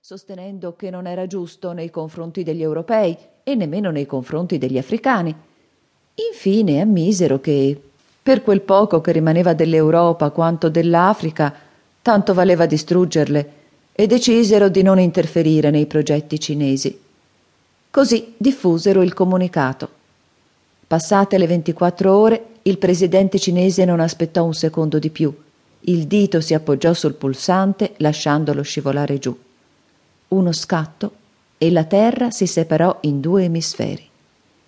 sostenendo che non era giusto nei confronti degli europei e nemmeno nei confronti degli africani. Infine ammisero che, per quel poco che rimaneva dell'Europa quanto dell'Africa, tanto valeva distruggerle, e decisero di non interferire nei progetti cinesi. Così diffusero il comunicato. Passate le 24 ore, il presidente cinese non aspettò un secondo di più. Il dito si appoggiò sul pulsante lasciandolo scivolare giù uno scatto e la Terra si separò in due emisferi,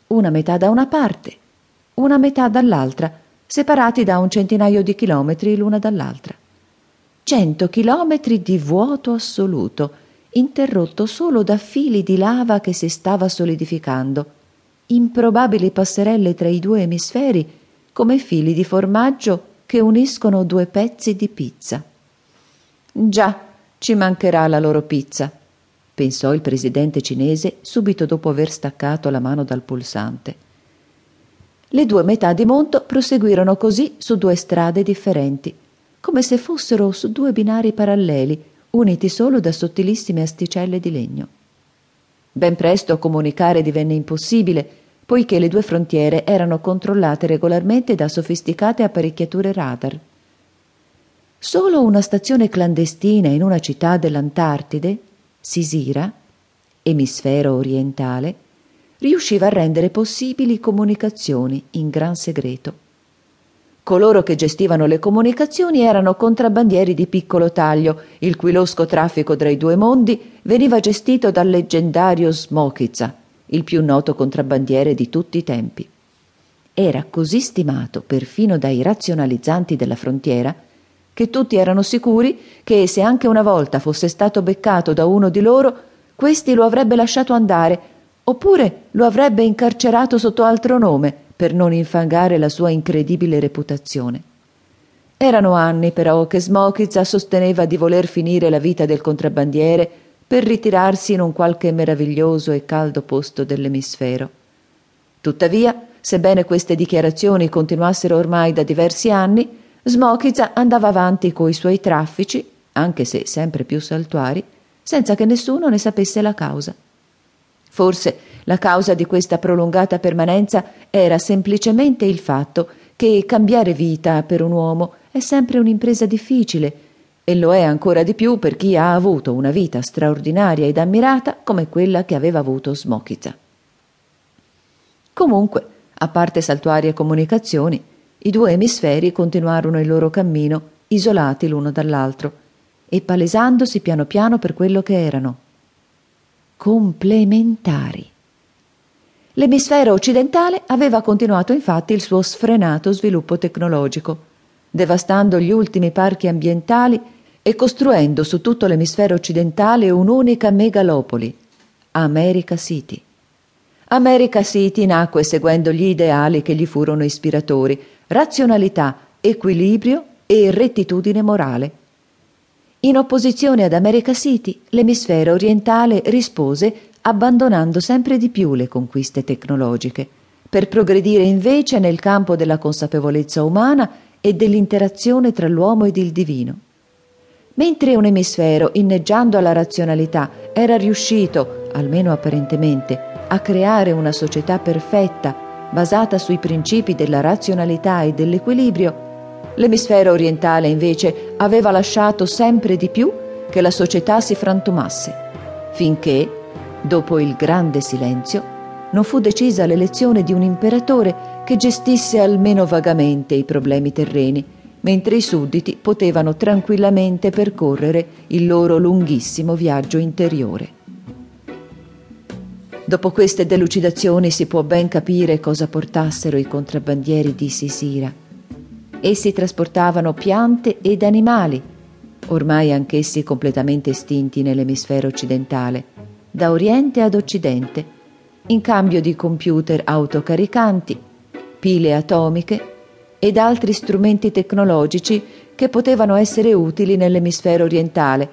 una metà da una parte, una metà dall'altra, separati da un centinaio di chilometri l'una dall'altra. Cento chilometri di vuoto assoluto, interrotto solo da fili di lava che si stava solidificando, improbabili passerelle tra i due emisferi come fili di formaggio che uniscono due pezzi di pizza. Già, ci mancherà la loro pizza pensò il presidente cinese subito dopo aver staccato la mano dal pulsante. Le due metà di monto proseguirono così su due strade differenti, come se fossero su due binari paralleli, uniti solo da sottilissime asticelle di legno. Ben presto comunicare divenne impossibile, poiché le due frontiere erano controllate regolarmente da sofisticate apparecchiature radar. Solo una stazione clandestina in una città dell'Antartide Sisira, emisfero orientale, riusciva a rendere possibili comunicazioni in gran segreto. Coloro che gestivano le comunicazioni erano contrabbandieri di piccolo taglio, il cui losco traffico tra i due mondi veniva gestito dal leggendario Smokiza, il più noto contrabbandiere di tutti i tempi. Era così stimato perfino dai razionalizzanti della frontiera che tutti erano sicuri che se anche una volta fosse stato beccato da uno di loro, questi lo avrebbe lasciato andare, oppure lo avrebbe incarcerato sotto altro nome per non infangare la sua incredibile reputazione. Erano anni però che Smokizza sosteneva di voler finire la vita del contrabbandiere per ritirarsi in un qualche meraviglioso e caldo posto dell'emisfero. Tuttavia, sebbene queste dichiarazioni continuassero ormai da diversi anni, Smokiza andava avanti coi suoi traffici, anche se sempre più saltuari, senza che nessuno ne sapesse la causa. Forse la causa di questa prolungata permanenza era semplicemente il fatto che cambiare vita per un uomo è sempre un'impresa difficile e lo è ancora di più per chi ha avuto una vita straordinaria ed ammirata come quella che aveva avuto Smokiza. Comunque, a parte saltuarie comunicazioni, i due emisferi continuarono il loro cammino, isolati l'uno dall'altro, e palesandosi piano piano per quello che erano. Complementari. L'emisfero occidentale aveva continuato infatti il suo sfrenato sviluppo tecnologico, devastando gli ultimi parchi ambientali e costruendo su tutto l'emisfero occidentale un'unica megalopoli, America City. America City nacque seguendo gli ideali che gli furono ispiratori, razionalità, equilibrio e rettitudine morale. In opposizione ad America City, l'emisfero orientale rispose abbandonando sempre di più le conquiste tecnologiche, per progredire invece nel campo della consapevolezza umana e dell'interazione tra l'uomo ed il divino. Mentre un emisfero, inneggiando alla razionalità, era riuscito, almeno apparentemente, a creare una società perfetta basata sui principi della razionalità e dell'equilibrio, l'emisfero orientale invece aveva lasciato sempre di più che la società si frantumasse, finché, dopo il grande silenzio, non fu decisa l'elezione di un imperatore che gestisse almeno vagamente i problemi terreni, mentre i sudditi potevano tranquillamente percorrere il loro lunghissimo viaggio interiore. Dopo queste delucidazioni si può ben capire cosa portassero i contrabbandieri di Sisira. Essi trasportavano piante ed animali, ormai anch'essi completamente estinti nell'emisfero occidentale, da oriente ad occidente, in cambio di computer autocaricanti, pile atomiche ed altri strumenti tecnologici che potevano essere utili nell'emisfero orientale,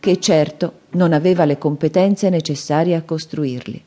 che certo non aveva le competenze necessarie a costruirli.